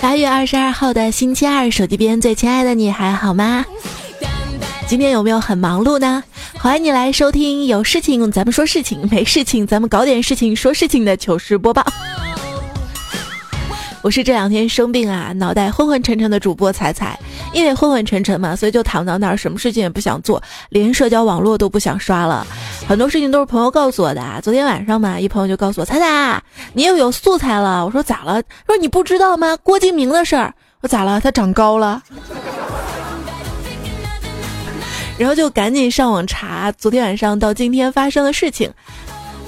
八月二十二号的星期二，手机边最亲爱的你还好吗？今天有没有很忙碌呢？欢迎你来收听有事情咱们说事情，没事情咱们搞点事情说事情的糗事播报。我是这两天生病啊，脑袋昏昏沉沉的主播彩彩，因为昏昏沉沉嘛，所以就躺到那儿，什么事情也不想做，连社交网络都不想刷了。很多事情都是朋友告诉我的。昨天晚上嘛，一朋友就告诉我，彩彩，你又有素材了。我说咋了？说你不知道吗？郭敬明的事儿。我咋了？他长高了。然后就赶紧上网查昨天晚上到今天发生的事情。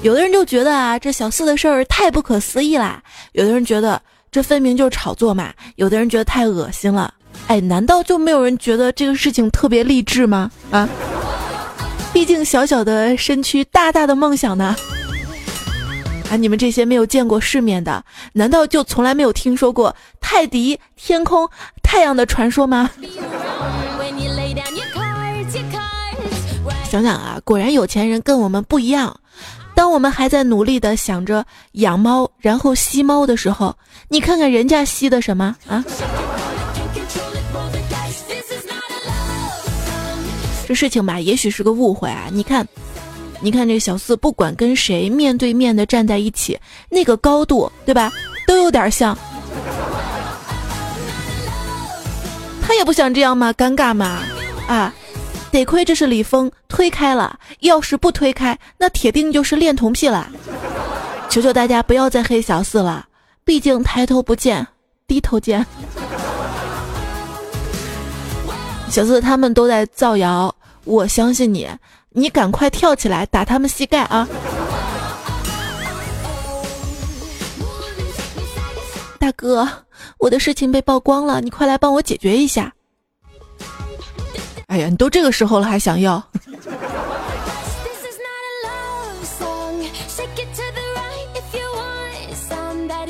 有的人就觉得啊，这小四的事儿太不可思议啦；有的人觉得。这分明就是炒作嘛！有的人觉得太恶心了，哎，难道就没有人觉得这个事情特别励志吗？啊，毕竟小小的身躯，大大的梦想呢。啊，你们这些没有见过世面的，难道就从来没有听说过泰迪、天空、太阳的传说吗？想想啊，果然有钱人跟我们不一样。当我们还在努力的想着养猫，然后吸猫的时候，你看看人家吸的什么啊？这事情吧，也许是个误会啊。你看，你看这小四，不管跟谁面对面的站在一起，那个高度，对吧，都有点像。他也不想这样吗？尴尬吗？啊？得亏这是李峰推开了，要是不推开，那铁定就是恋童癖了。求求大家不要再黑小四了，毕竟抬头不见低头见。小四他们都在造谣，我相信你，你赶快跳起来打他们膝盖啊！大哥，我的事情被曝光了，你快来帮我解决一下。哎呀，你都这个时候了还想要？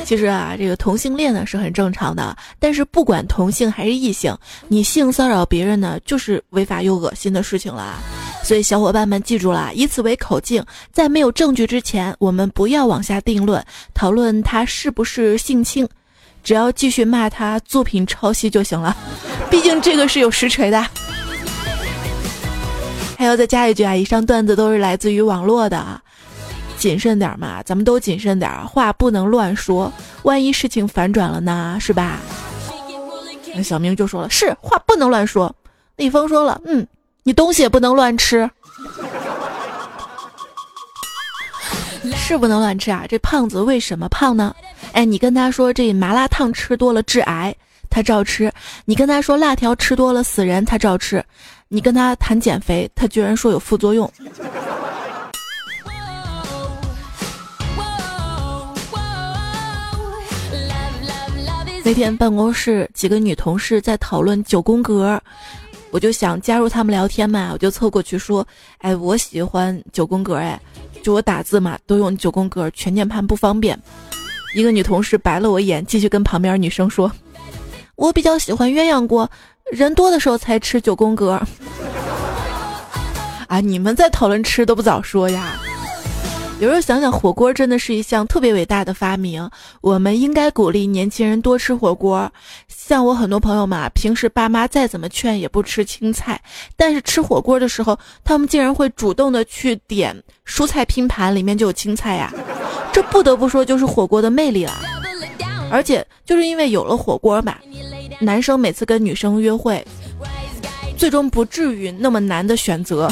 其实啊，这个同性恋呢是很正常的，但是不管同性还是异性，你性骚扰别人呢，就是违法又恶心的事情了。所以小伙伴们记住了，以此为口径，在没有证据之前，我们不要往下定论，讨论他是不是性侵，只要继续骂他作品抄袭就行了。毕竟这个是有实锤的。还要再加一句啊！以上段子都是来自于网络的啊，谨慎点嘛，咱们都谨慎点，话不能乱说，万一事情反转了呢，是吧？那小明就说了，是话不能乱说。李峰说了，嗯，你东西也不能乱吃，是不能乱吃啊！这胖子为什么胖呢？哎，你跟他说这麻辣烫吃多了致癌，他照吃；你跟他说辣条吃多了死人，他照吃。你跟他谈减肥，他居然说有副作用。那天办公室几个女同事在讨论九宫格，我就想加入他们聊天嘛，我就凑过去说：“哎，我喜欢九宫格，哎，就我打字嘛都用九宫格，全键盘不方便。”一个女同事白了我一眼，继续跟旁边女生说：“我比较喜欢鸳鸯锅。”人多的时候才吃九宫格，啊！你们在讨论吃都不早说呀。有时候想想，火锅真的是一项特别伟大的发明。我们应该鼓励年轻人多吃火锅。像我很多朋友嘛，平时爸妈再怎么劝也不吃青菜，但是吃火锅的时候，他们竟然会主动的去点蔬菜拼盘，里面就有青菜呀。这不得不说就是火锅的魅力了。而且就是因为有了火锅吧。男生每次跟女生约会，最终不至于那么难的选择，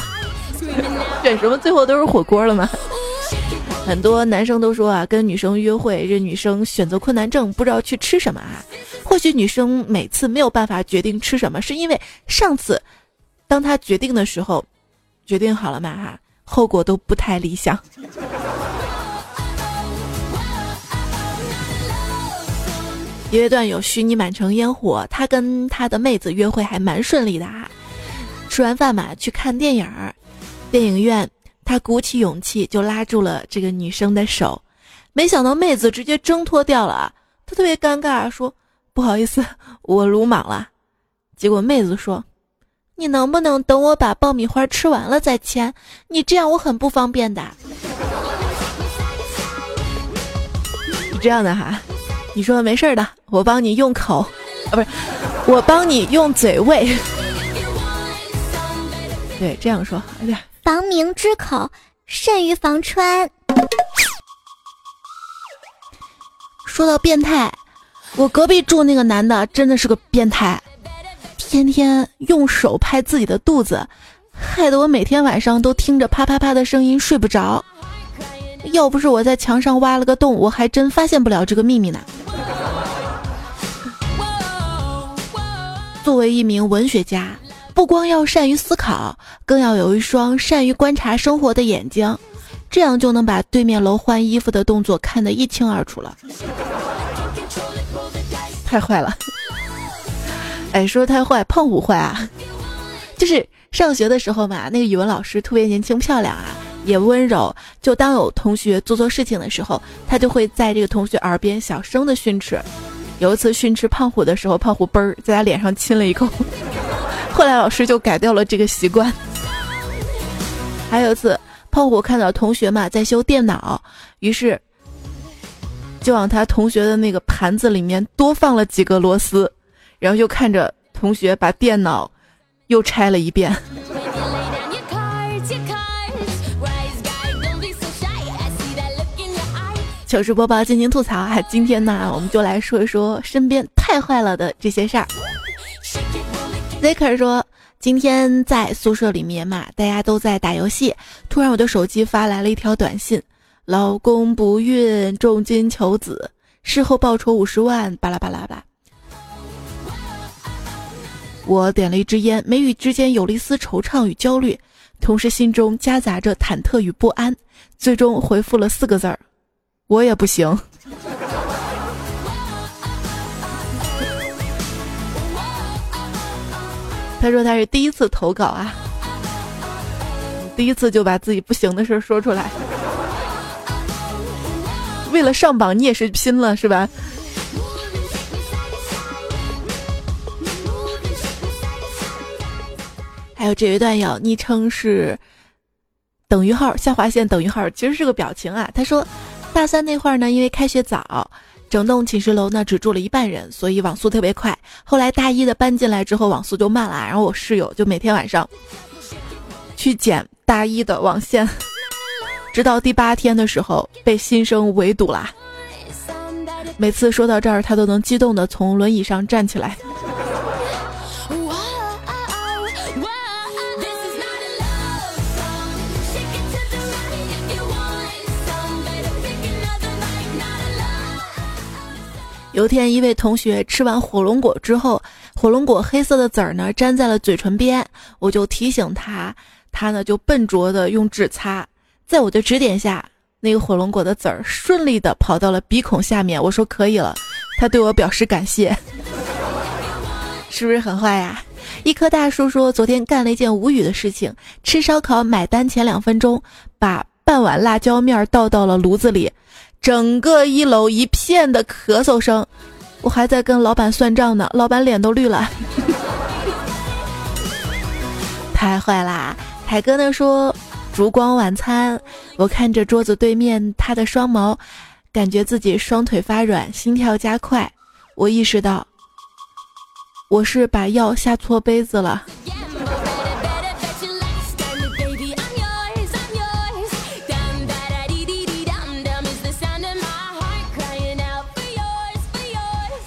选什么最后都是火锅了吗？很多男生都说啊，跟女生约会，这女生选择困难症，不知道去吃什么啊。或许女生每次没有办法决定吃什么，是因为上次，当她决定的时候，决定好了嘛哈，后果都不太理想。有一段有虚拟满城烟火，他跟他的妹子约会还蛮顺利的啊。吃完饭嘛，去看电影儿，电影院他鼓起勇气就拉住了这个女生的手，没想到妹子直接挣脱掉了啊，他特别尴尬，说不好意思，我鲁莽了。结果妹子说，你能不能等我把爆米花吃完了再牵？你这样我很不方便的。这样的哈。你说没事的，我帮你用口，啊，不是，我帮你用嘴喂。对，这样说，哎呀，防明之口，甚于防川。说到变态，我隔壁住那个男的真的是个变态，天天用手拍自己的肚子，害得我每天晚上都听着啪啪啪的声音睡不着。要不是我在墙上挖了个洞，我还真发现不了这个秘密呢。作为一名文学家，不光要善于思考，更要有一双善于观察生活的眼睛，这样就能把对面楼换衣服的动作看得一清二楚了。太坏了！哎，说太坏，胖虎坏啊！就是上学的时候嘛，那个语文老师特别年轻漂亮啊。也温柔，就当有同学做错事情的时候，他就会在这个同学耳边小声的训斥。有一次训斥胖虎的时候，胖虎嘣儿在他脸上亲了一口。后来老师就改掉了这个习惯。还有一次，胖虎看到同学嘛在修电脑，于是就往他同学的那个盘子里面多放了几个螺丝，然后就看着同学把电脑又拆了一遍。糗事播报，进行吐槽啊！今天呢，我们就来说一说身边太坏了的这些事儿。Zaker 说，今天在宿舍里面嘛，大家都在打游戏，突然我的手机发来了一条短信：“老公不孕，重金求子，事后报酬五十万。”巴拉巴拉巴。我点了一支烟，眉宇之间有了一丝惆怅与焦虑，同时心中夹杂着忐忑与不安，最终回复了四个字儿。我也不行。他说他是第一次投稿啊，第一次就把自己不行的事说出来，为了上榜你也是拼了是吧？还有这位段友，昵称是等于号下划线等于号，其实是个表情啊。他说。大三那会儿呢，因为开学早，整栋寝室楼呢只住了一半人，所以网速特别快。后来大一的搬进来之后，网速就慢了。然后我室友就每天晚上去捡大一的网线，直到第八天的时候被新生围堵啦。每次说到这儿，他都能激动的从轮椅上站起来。有天，一位同学吃完火龙果之后，火龙果黑色的籽儿呢粘在了嘴唇边，我就提醒他，他呢就笨拙的用纸擦，在我的指点下，那个火龙果的籽儿顺利的跑到了鼻孔下面。我说可以了，他对我表示感谢，是不是很坏呀？一棵大树说，昨天干了一件无语的事情，吃烧烤买单前两分钟，把半碗辣椒面倒到了炉子里。整个一楼一片的咳嗽声，我还在跟老板算账呢，老板脸都绿了，太坏啦！海哥呢说，烛光晚餐，我看着桌子对面他的双眸，感觉自己双腿发软，心跳加快，我意识到，我是把药下错杯子了。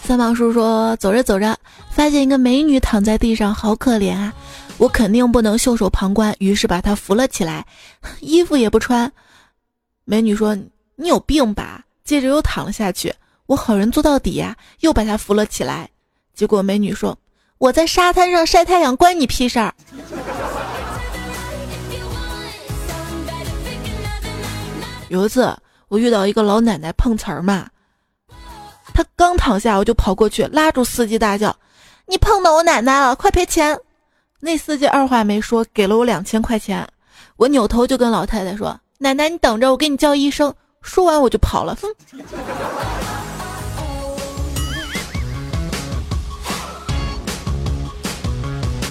三毛叔说：“走着走着，发现一个美女躺在地上，好可怜啊！我肯定不能袖手旁观，于是把她扶了起来，衣服也不穿。美女说：‘你有病吧？’接着又躺了下去。我好人做到底呀，又把她扶了起来。结果美女说：‘我在沙滩上晒太阳，关你屁事儿。’有一次，我遇到一个老奶奶碰瓷儿嘛。”他刚躺下，我就跑过去拉住司机，大叫：“你碰到我奶奶了，快赔钱！”那司机二话没说，给了我两千块钱。我扭头就跟老太太说：“奶奶，你等着，我给你叫医生。”说完我就跑了。哼，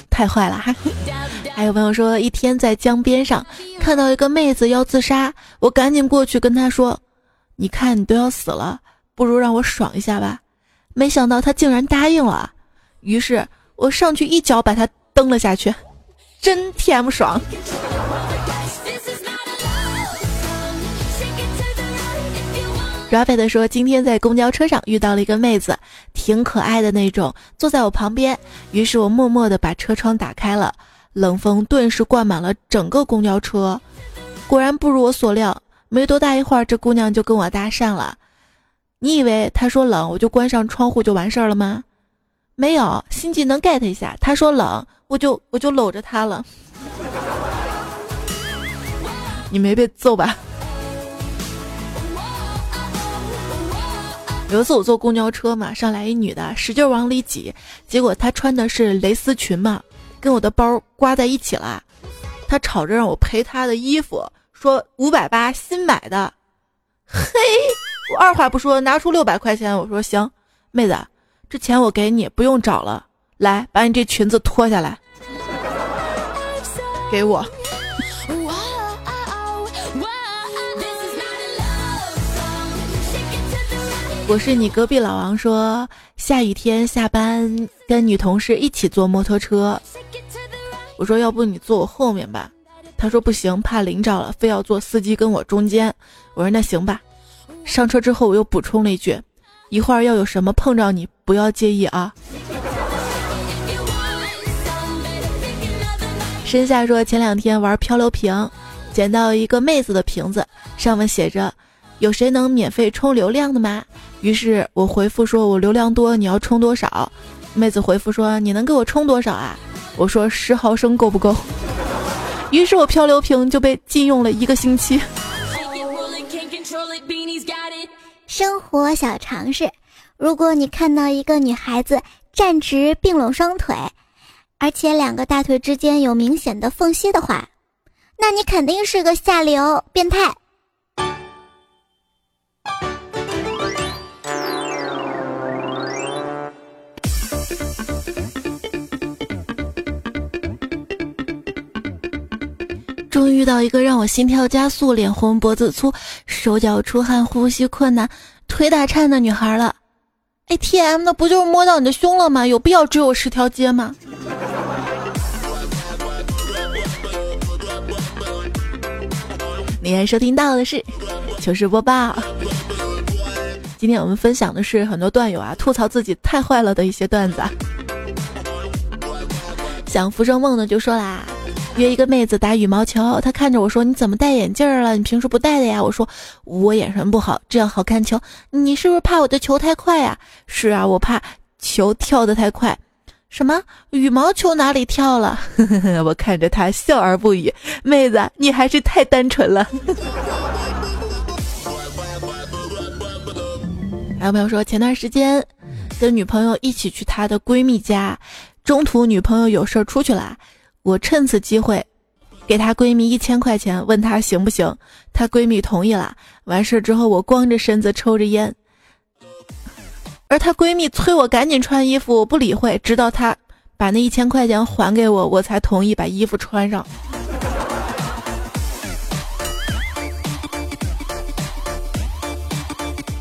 太坏了哈！还有朋友说，一天在江边上看到一个妹子要自杀，我赶紧过去跟她说：“你看，你都要死了。”不如让我爽一下吧。没想到他竟然答应了，于是我上去一脚把他蹬了下去，真 TM 爽。Rabbit 说：“今天在公交车上遇到了一个妹子，挺可爱的那种，坐在我旁边。于是我默默地把车窗打开了，冷风顿时灌满了整个公交车。果然不如我所料，没多大一会儿，这姑娘就跟我搭讪了。你以为他说冷，我就关上窗户就完事儿了吗？没有，心机能 get 一下。他说冷，我就我就搂着他了。你没被揍吧？”有一次我坐公交车嘛，上来一女的，使劲往里挤，结果她穿的是蕾丝裙嘛，跟我的包刮在一起了。她吵着让我赔她的衣服，说五百八新买的。嘿，我二话不说拿出六百块钱，我说行，妹子，这钱我给你，不用找了。来，把你这裙子脱下来，给我。我是你隔壁老王说，下雨天下班跟女同事一起坐摩托车。我说要不你坐我后面吧，他说不行，怕淋着了，非要坐司机跟我中间。我说那行吧。上车之后我又补充了一句，一会儿要有什么碰着你，不要介意啊。身下说前两天玩漂流瓶，捡到一个妹子的瓶子，上面写着。有谁能免费充流量的吗？于是我回复说：“我流量多，你要充多少？”妹子回复说：“你能给我充多少啊？”我说：“十毫升够不够？” 于是我漂流瓶就被禁用了一个星期。生活小常识：如果你看到一个女孩子站直并拢双腿，而且两个大腿之间有明显的缝隙的话，那你肯定是个下流变态。终于遇到一个让我心跳加速、脸红脖子粗、手脚出汗、呼吸困难、腿打颤的女孩了。ATM 的不就是摸到你的胸了吗？有必要追我十条街吗？你现在收听到的是糗事播报。今天我们分享的是很多段友啊吐槽自己太坏了的一些段子。想浮生梦的就说啦，约一个妹子打羽毛球，她看着我说：“你怎么戴眼镜了？你平时不戴的呀？”我说：“我眼神不好，这样好看球。”你是不是怕我的球太快呀？是啊，我怕球跳得太快。什么羽毛球哪里跳了？我看着她笑而不语。妹子，你还是太单纯了。还有朋友说，前段时间跟女朋友一起去她的闺蜜家，中途女朋友有事儿出去了，我趁此机会给她闺蜜一千块钱，问她行不行，她闺蜜同意了。完事之后，我光着身子抽着烟。而她闺蜜催我赶紧穿衣服，我不理会，直到她把那一千块钱还给我，我才同意把衣服穿上。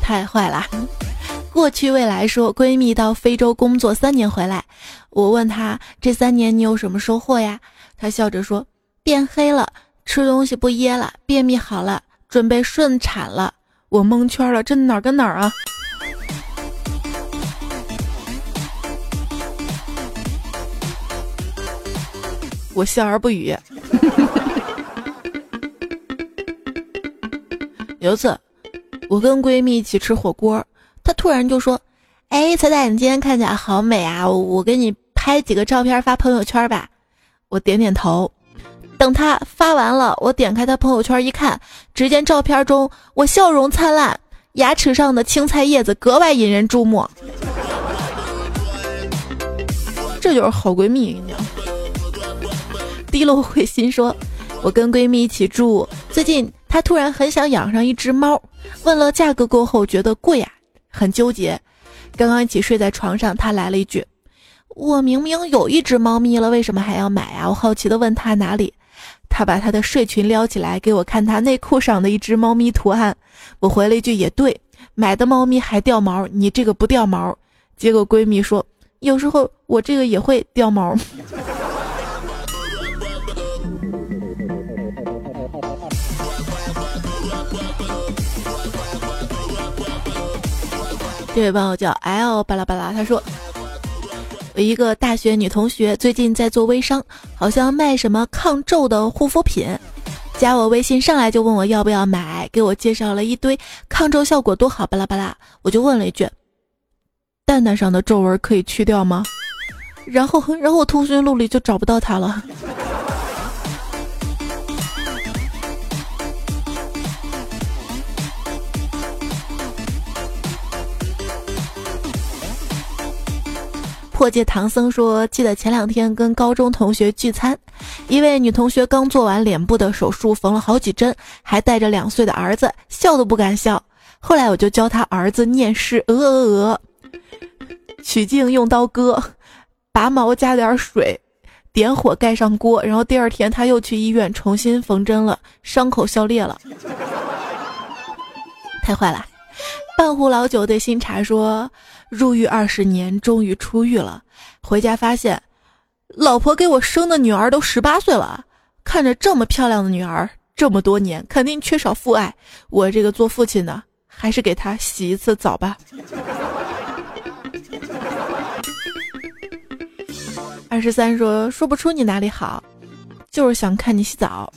太坏了！过去未来说，闺蜜到非洲工作三年回来，我问她这三年你有什么收获呀？她笑着说：变黑了，吃东西不噎了，便秘好了，准备顺产了。我蒙圈了，这哪儿跟哪儿啊？我笑而不语。有一次，我跟闺蜜一起吃火锅，她突然就说：“哎，彩彩，你今天看起来好美啊！我给你拍几个照片发朋友圈吧。”我点点头。等他发完了，我点开他朋友圈一看，只见照片中我笑容灿烂，牙齿上的青菜叶子格外引人注目。这就是好闺蜜，你讲。低落会心说：“我跟闺蜜一起住，最近她突然很想养上一只猫，问了价格过后觉得贵啊，很纠结。刚刚一起睡在床上，她来了一句：‘我明明有一只猫咪了，为什么还要买啊？’我好奇的问她哪里，她把她的睡裙撩起来给我看，她内裤上的一只猫咪图案。我回了一句：‘也对，买的猫咪还掉毛，你这个不掉毛。结果闺蜜说，有时候我这个也会掉毛。这位朋友叫 L 巴拉巴拉，他说。我一个大学女同学最近在做微商，好像卖什么抗皱的护肤品，加我微信上来就问我要不要买，给我介绍了一堆抗皱效果多好，巴拉巴拉，我就问了一句：“蛋蛋上的皱纹可以去掉吗？”然后，然后我通讯录里就找不到他了。破戒唐僧说：“记得前两天跟高中同学聚餐，一位女同学刚做完脸部的手术，缝了好几针，还带着两岁的儿子，笑都不敢笑。后来我就教他儿子念诗：鹅鹅鹅，取镜用刀割，拔毛加点水，点火盖上锅。然后第二天他又去医院重新缝针了，伤口消裂了，太坏了。”半壶老酒对新茶说。入狱二十年，终于出狱了。回家发现，老婆给我生的女儿都十八岁了。看着这么漂亮的女儿，这么多年肯定缺少父爱。我这个做父亲的，还是给她洗一次澡吧。二十三说说不出你哪里好，就是想看你洗澡。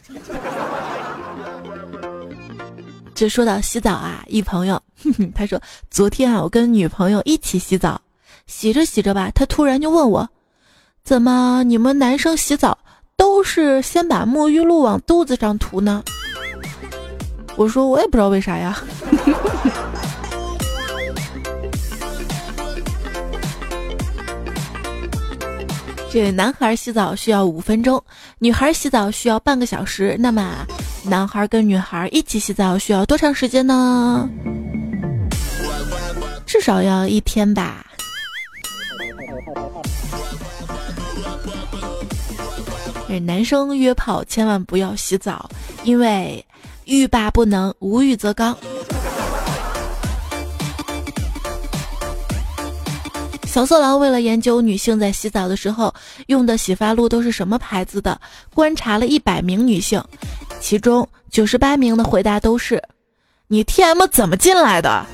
就说到洗澡啊，一朋友，他说昨天啊，我跟女朋友一起洗澡，洗着洗着吧，他突然就问我，怎么你们男生洗澡都是先把沐浴露往肚子上涂呢？我说我也不知道为啥呀。这男孩洗澡需要五分钟，女孩洗澡需要半个小时。那么，男孩跟女孩一起洗澡需要多长时间呢？至少要一天吧。男生约炮千万不要洗澡，因为欲罢不能，无欲则刚。小色狼为了研究女性在洗澡的时候用的洗发露都是什么牌子的，观察了一百名女性，其中九十八名的回答都是：“你 T M 怎么进来的？”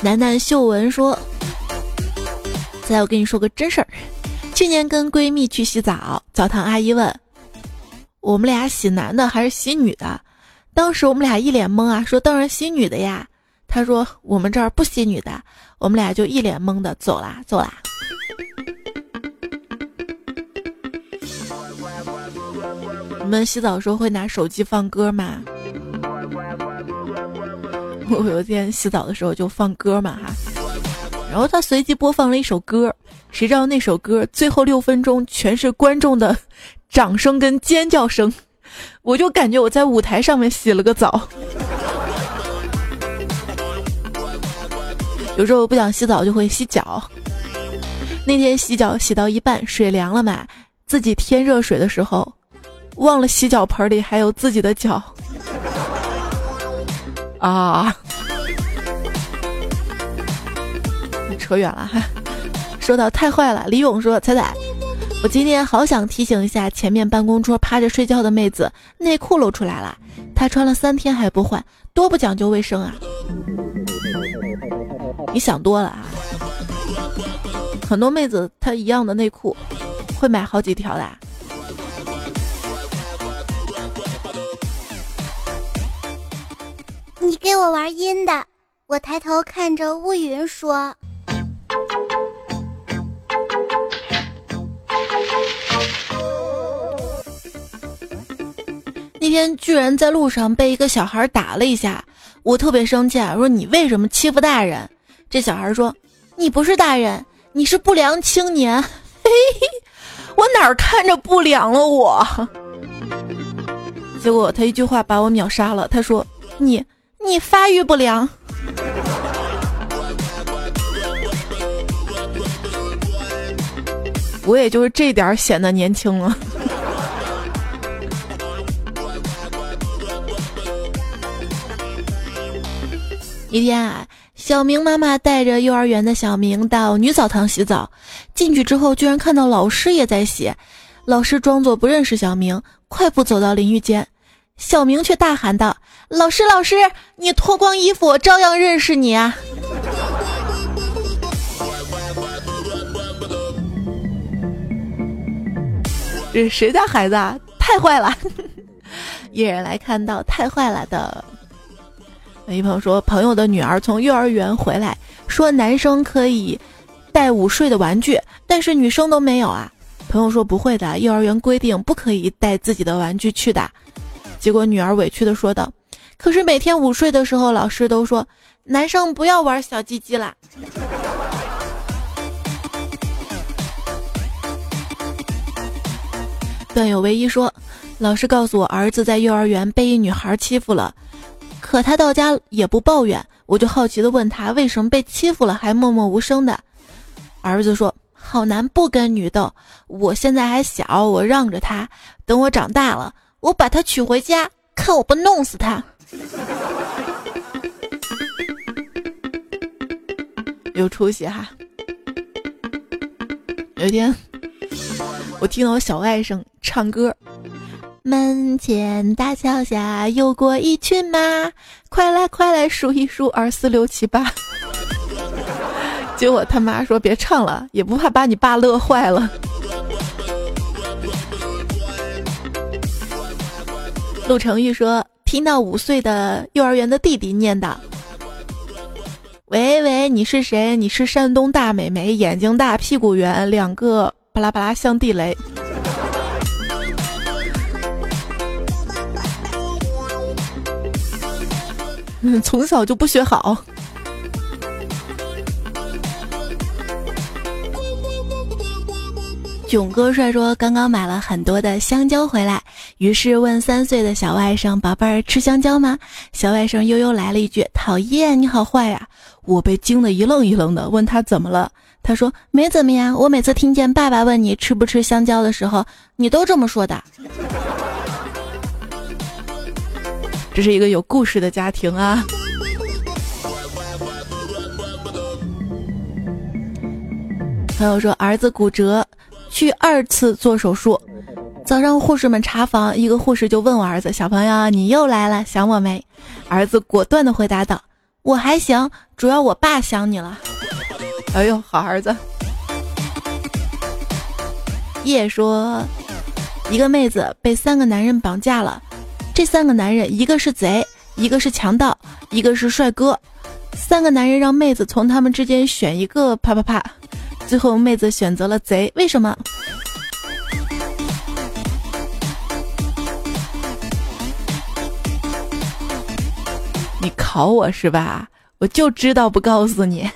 楠楠秀文说：“再来，我跟你说个真事儿，去年跟闺蜜去洗澡，澡堂阿姨问我们俩洗男的还是洗女的。”当时我们俩一脸懵啊，说当然洗女的呀。他说我们这儿不吸女的，我们俩就一脸懵的走啦走啦。你们洗澡的时候会拿手机放歌吗？我有一天洗澡的时候就放歌嘛哈，然后他随机播放了一首歌，谁知道那首歌最后六分钟全是观众的掌声跟尖叫声。我就感觉我在舞台上面洗了个澡，有时候不想洗澡就会洗脚。那天洗脚洗到一半，水凉了嘛，自己添热水的时候，忘了洗脚盆里还有自己的脚。啊，扯远了哈。说到太坏了，李勇说：“彩彩。”我今天好想提醒一下前面办公桌趴着睡觉的妹子，内裤露出来了，她穿了三天还不换，多不讲究卫生啊！你想多了啊！很多妹子她一样的内裤会买好几条的。你给我玩阴的，我抬头看着乌云说。那天居然在路上被一个小孩打了一下，我特别生气啊！说你为什么欺负大人？这小孩说：“你不是大人，你是不良青年。”嘿嘿，我哪儿看着不良了我？结果他一句话把我秒杀了。他说：“你，你发育不良。”我也就是这点显得年轻了。一天啊，小明妈妈带着幼儿园的小明到女澡堂洗澡，进去之后居然看到老师也在洗，老师装作不认识小明，快步走到淋浴间，小明却大喊道：“老师，老师，你脱光衣服，我照样认识你啊！”这谁家孩子啊？太坏了！一人来看到太坏了的。有一朋友说，朋友的女儿从幼儿园回来，说男生可以带午睡的玩具，但是女生都没有啊。朋友说不会的，幼儿园规定不可以带自己的玩具去的。结果女儿委屈的说道：“可是每天午睡的时候，老师都说男生不要玩小鸡鸡啦。”段友唯一说，老师告诉我儿子在幼儿园被一女孩欺负了。可他到家也不抱怨，我就好奇的问他为什么被欺负了还默默无声的。儿子说：“好男不跟女斗，我现在还小，我让着他，等我长大了，我把他娶回家，看我不弄死他。”有出息哈！有一天，我听到我小外甥唱歌。门前大桥下游过一群马，快来快来数一数二四六七八。结果他妈说别唱了，也不怕把你爸乐坏了。陆成玉说听到五岁的幼儿园的弟弟念叨：“喂喂，你是谁？你是山东大美眉，眼睛大，屁股圆，两个巴拉巴拉像地雷。”嗯，从小就不学好。囧哥帅说，刚刚买了很多的香蕉回来，于是问三岁的小外甥：“宝贝儿，吃香蕉吗？”小外甥悠悠来了一句：“讨厌，你好坏呀！”我被惊得一愣一愣的，问他怎么了？他说：“没怎么呀，我每次听见爸爸问你吃不吃香蕉的时候，你都这么说的。”这是一个有故事的家庭啊！朋友说儿子骨折，去二次做手术。早上护士们查房，一个护士就问我儿子：“小朋友，你又来了，想我没？”儿子果断的回答道：“我还行，主要我爸想你了。”哎呦，好儿子！叶说，一个妹子被三个男人绑架了。这三个男人，一个是贼，一个是强盗，一个是帅哥。三个男人让妹子从他们之间选一个，啪啪啪。最后妹子选择了贼，为什么？你考我是吧？我就知道不告诉你。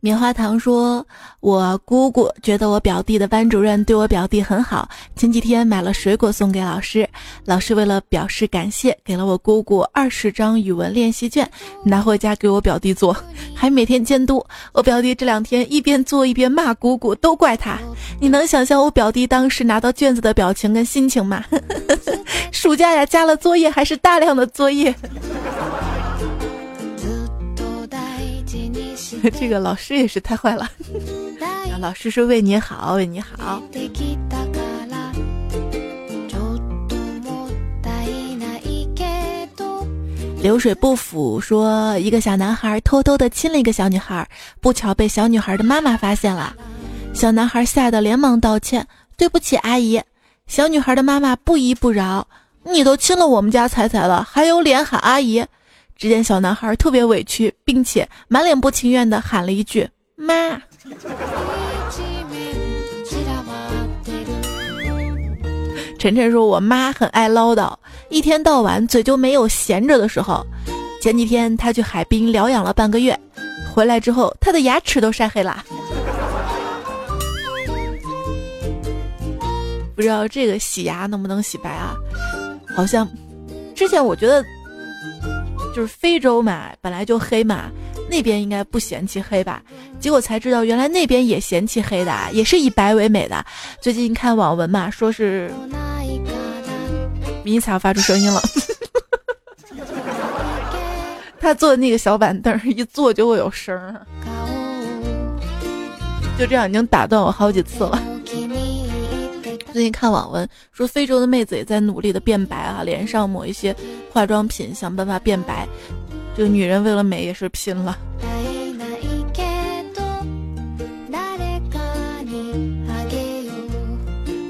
棉花糖说：“我姑姑觉得我表弟的班主任对我表弟很好，前几天买了水果送给老师。老师为了表示感谢，给了我姑姑二十张语文练习卷，拿回家给我表弟做，还每天监督我表弟。这两天一边做一边骂姑姑，都怪他。你能想象我表弟当时拿到卷子的表情跟心情吗？暑假呀，加了作业还是大量的作业。” 这个老师也是太坏了，老师是为你好，为你好。流水不腐说，一个小男孩偷偷的亲了一个小女孩，不巧被小女孩的妈妈发现了，小男孩吓得连忙道歉：“对不起，阿姨。”小女孩的妈妈不依不饶：“你都亲了我们家彩彩了，还有脸喊阿姨？”只见小男孩特别委屈，并且满脸不情愿地喊了一句“妈”。晨晨说：“我妈很爱唠叨，一天到晚嘴就没有闲着的时候。前几天她去海滨疗养了半个月，回来之后她的牙齿都晒黑了。不知道这个洗牙能不能洗白啊？好像之前我觉得。”就是非洲嘛，本来就黑嘛，那边应该不嫌弃黑吧？结果才知道，原来那边也嫌弃黑的，也是以白为美的。最近看网文嘛，说是迷彩发出声音了，他坐的那个小板凳一坐就会有声儿，就这样已经打断我好几次了。最近看网文说，非洲的妹子也在努力的变白啊，脸上抹一些化妆品，想办法变白。这个女人为了美也是拼了。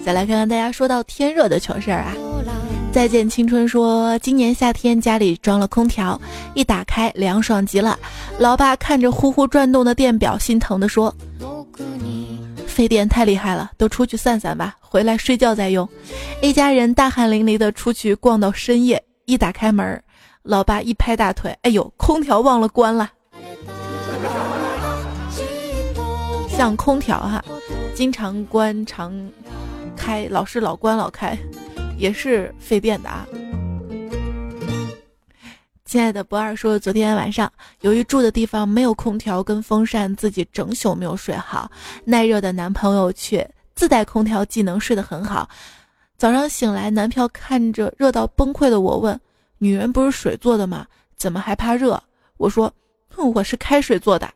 再来看看大家说到天热的糗事儿啊！再见青春说，今年夏天家里装了空调，一打开凉爽极了。老爸看着呼呼转动的电表，心疼的说：“费电太厉害了，都出去散散吧，回来睡觉再用。”一家人大汗淋漓的出去逛到深夜，一打开门，老爸一拍大腿：“哎呦，空调忘了关了。”像空调哈，经常关常。开老是老关老开，也是费电的啊。亲爱的不二说，昨天晚上由于住的地方没有空调跟风扇，自己整宿没有睡好。耐热的男朋友却自带空调技能，睡得很好。早上醒来，男票看着热到崩溃的我问：“女人不是水做的吗？怎么还怕热？”我说：“我是开水做的。”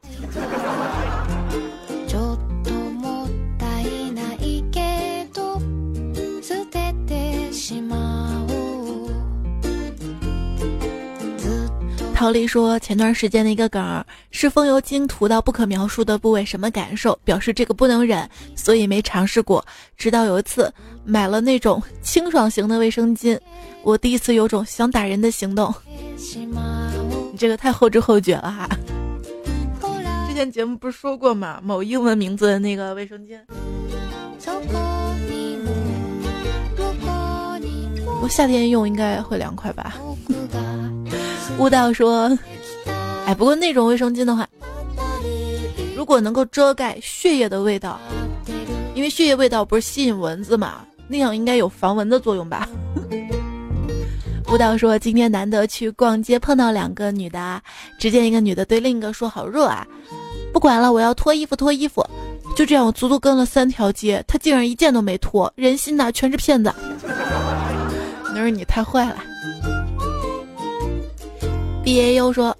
陶丽说：“前段时间的一个梗儿是风油精涂到不可描述的部位，什么感受？表示这个不能忍，所以没尝试过。直到有一次买了那种清爽型的卫生巾，我第一次有种想打人的行动。你这个太后知后觉了哈！之前节目不是说过吗？某英文名字的那个卫生巾，我夏天用应该会凉快吧。”悟道说：“哎，不过那种卫生巾的话，如果能够遮盖血液的味道，因为血液味道不是吸引蚊子嘛，那样应该有防蚊的作用吧？” 悟道说：“今天难得去逛街，碰到两个女的，只见一个女的对另一个说：‘好热啊，不管了，我要脱衣服，脱衣服。’就这样，我足足跟了三条街，她竟然一件都没脱，人心呐，全是骗子。那是你太坏了。” B A U 说：“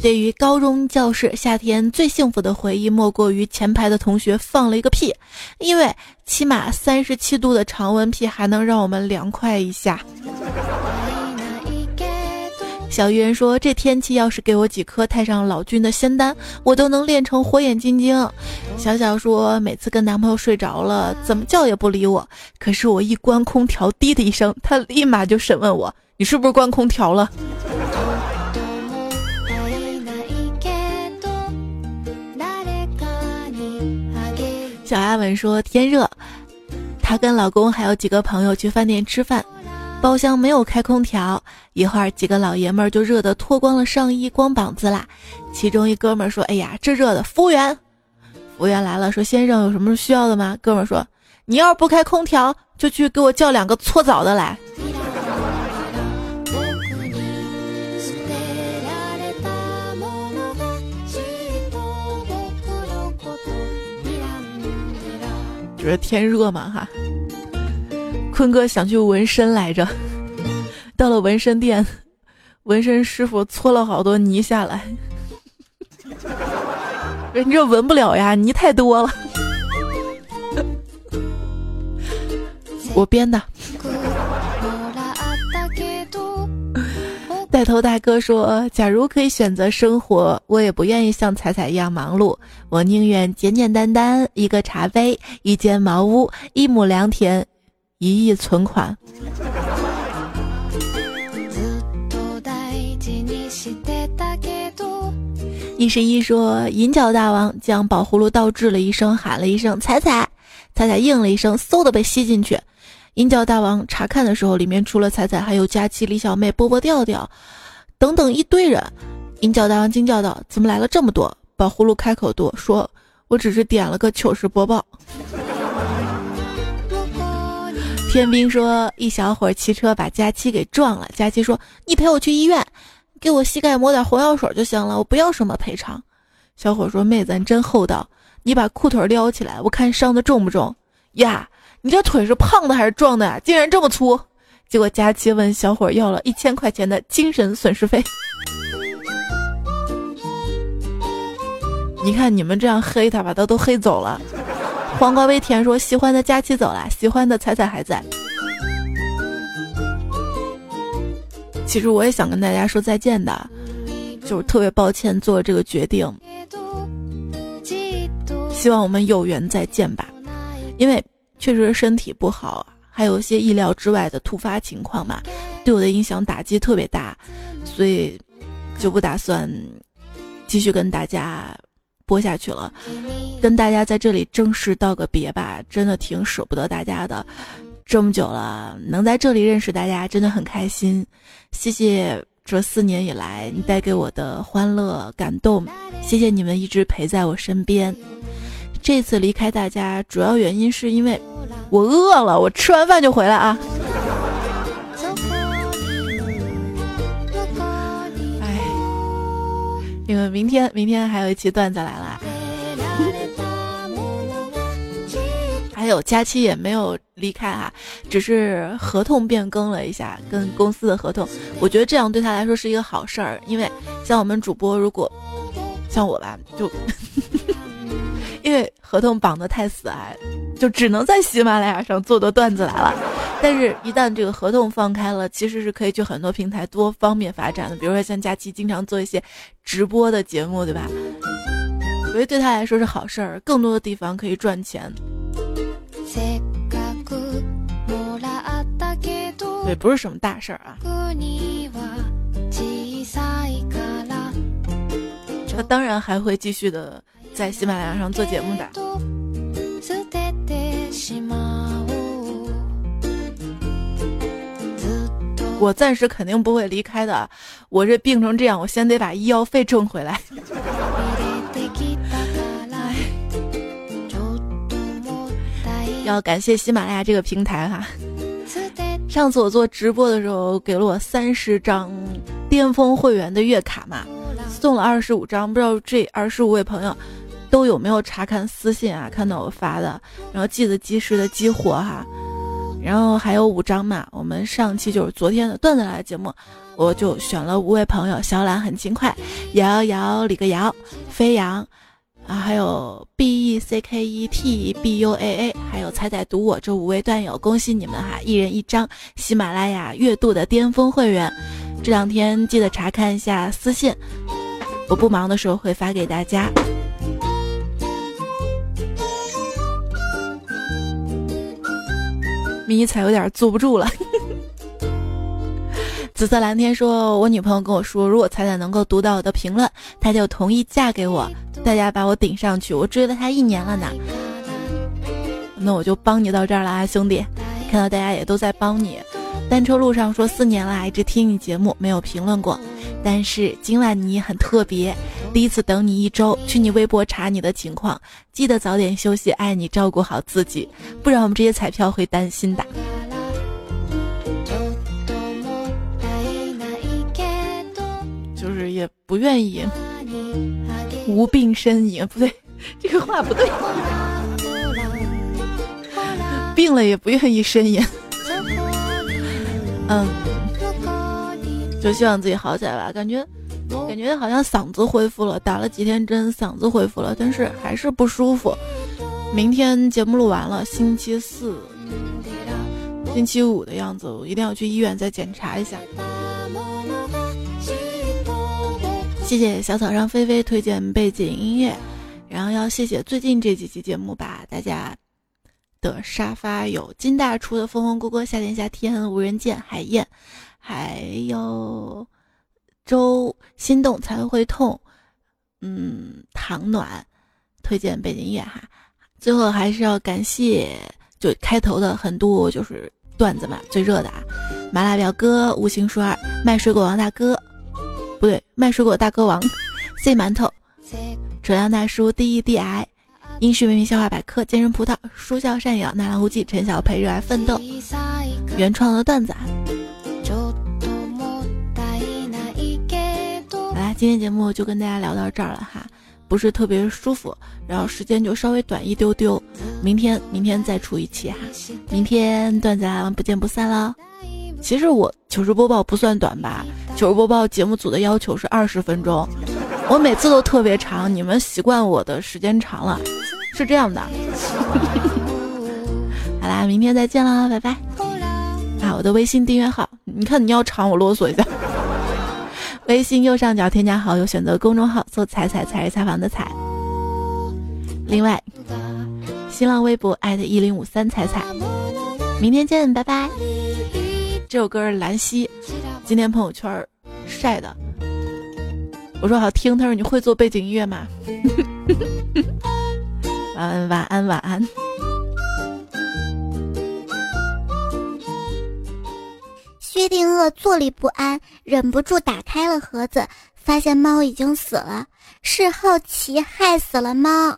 对于高中教室夏天最幸福的回忆，莫过于前排的同学放了一个屁，因为起码三十七度的常温屁还能让我们凉快一下。”小鱼人说：“这天气要是给我几颗太上老君的仙丹，我都能练成火眼金睛。”小小说：“每次跟男朋友睡着了，怎么叫也不理我，可是我一关空调，滴的一声，他立马就审问我：你是不是关空调了？”小阿文说：“天热，她跟老公还有几个朋友去饭店吃饭，包厢没有开空调。一会儿几个老爷们儿就热得脱光了上衣，光膀子啦。其中一哥们儿说：‘哎呀，这热的！’服务员，服务员来了，说：‘先生有什么需要的吗？’哥们儿说：‘你要是不开空调，就去给我叫两个搓澡的来。’”觉得天热嘛哈，坤哥想去纹身来着，到了纹身店，纹身师傅搓了好多泥下来，人这纹不了呀，泥太多了，我编的。带头大哥说：“假如可以选择生活，我也不愿意像彩彩一样忙碌。我宁愿简简单单，一个茶杯，一间茅屋，一亩良田，一亿存款。”一十一说：“银角大王将宝葫芦倒置了一声，喊了一声‘彩彩’，彩彩应了一声，嗖的被吸进去。”银角大王查看的时候，里面除了彩彩，还有佳期、李小妹、波波、调调，等等一堆人。银角大王惊叫道：“怎么来了这么多？”宝葫芦开口多说：“我只是点了个糗事播报。”天兵说：“一小伙骑车把佳期给撞了。”佳期说：“你陪我去医院，给我膝盖抹点红药水就行了，我不要什么赔偿。”小伙说：“妹子，你真厚道，你把裤腿撩起来，我看伤的重不重呀？”你这腿是胖的还是壮的呀？竟然这么粗！结果佳期问小伙要了一千块钱的精神损失费。你看你们这样黑他，把他都黑走了。黄瓜微甜说：“喜欢的佳期走了，喜欢的彩彩还在。”其实我也想跟大家说再见的，就是特别抱歉做这个决定。希望我们有缘再见吧，因为确实身体不好，还有一些意料之外的突发情况嘛，对我的影响打击特别大，所以就不打算继续跟大家播下去了，跟大家在这里正式道个别吧，真的挺舍不得大家的。这么久了，能在这里认识大家，真的很开心。谢谢这四年以来你带给我的欢乐、感动，谢谢你们一直陪在我身边。这次离开大家，主要原因是因为我饿了，我吃完饭就回来啊。哎，因为明天明天还有一期段子来了。还有佳期也没有离开啊，只是合同变更了一下，跟公司的合同。我觉得这样对他来说是一个好事儿，因为像我们主播，如果像我吧，就因为合同绑得太死啊，就只能在喜马拉雅上做的段子来了。但是，一旦这个合同放开了，其实是可以去很多平台多方面发展的，比如说像假期经常做一些直播的节目，对吧？所以对他来说是好事儿，更多的地方可以赚钱。对，不是什么大事儿啊。他当然还会继续的在喜马拉雅上做节目的。我暂时肯定不会离开的。我这病成这样，我先得把医药费挣回来。要感谢喜马拉雅这个平台哈。上次我做直播的时候，给了我三十张巅峰会员的月卡嘛，送了二十五张，不知道这二十五位朋友都有没有查看私信啊？看到我发的，然后记得及时的激活哈。然后还有五张嘛，我们上期就是昨天的段子来的节目，我就选了五位朋友：小懒很勤快，摇摇摇，李个瑶，飞扬。啊，还有 B E C K E T B U A A，还有彩彩读我这五位段友，恭喜你们哈，一人一张喜马拉雅月度的巅峰会员。这两天记得查看一下私信，我不忙的时候会发给大家。迷彩有点坐不住了。紫色蓝天说：“我女朋友跟我说，如果彩彩能够读到我的评论，她就同意嫁给我。大家把我顶上去，我追了她一年了呢。那我就帮你到这儿了啊，兄弟！看到大家也都在帮你。单车路上说四年了，一直听你节目，没有评论过。但是今晚你很特别，第一次等你一周，去你微博查你的情况，记得早点休息，爱你，照顾好自己，不然我们这些彩票会担心的。”就是也不愿意无病呻吟，不对，这个话不对。病了也不愿意呻吟。嗯，就希望自己好起来吧。感觉感觉好像嗓子恢复了，打了几天针，嗓子恢复了，但是还是不舒服。明天节目录完了，星期四、星期五的样子，我一定要去医院再检查一下。谢谢小草上菲菲推荐背景音乐，然后要谢谢最近这几期节目吧，大家的沙发有金大厨的风风锅锅，夏天夏天无人见海燕，还有周心动才会痛，嗯，糖暖推荐背景音乐哈，最后还是要感谢就开头的很多就是段子嘛，最热的啊，麻辣表哥无情说二卖水果王大哥。不对，卖水果大哥王，C 馒头，扯亮大叔，D E D I，英式文明笑话百科，健身葡萄，书笑善友，纳兰无忌，陈小培热爱奋斗，原创的段子。好啦，今天节目就跟大家聊到这儿了哈，不是特别舒服，然后时间就稍微短一丢丢，明天明天再出一期哈，明天段子来了，不见不散喽。其实我糗事播报不算短吧，糗事播报节目组的要求是二十分钟，我每次都特别长，你们习惯我的时间长了，是这样的。好啦，明天再见啦，拜拜。啊，我的微信订阅号，你看你要长，我啰嗦一下。微信右上角添加好友，选择公众号，搜“彩彩彩是采访的彩”。另外，新浪微博艾特一零五三彩彩。明天见，拜拜。这首歌是兰溪今天朋友圈晒的，我说好听，他说你会做背景音乐吗？晚安，晚安，晚安。薛定谔坐立不安，忍不住打开了盒子，发现猫已经死了，是好奇害死了猫。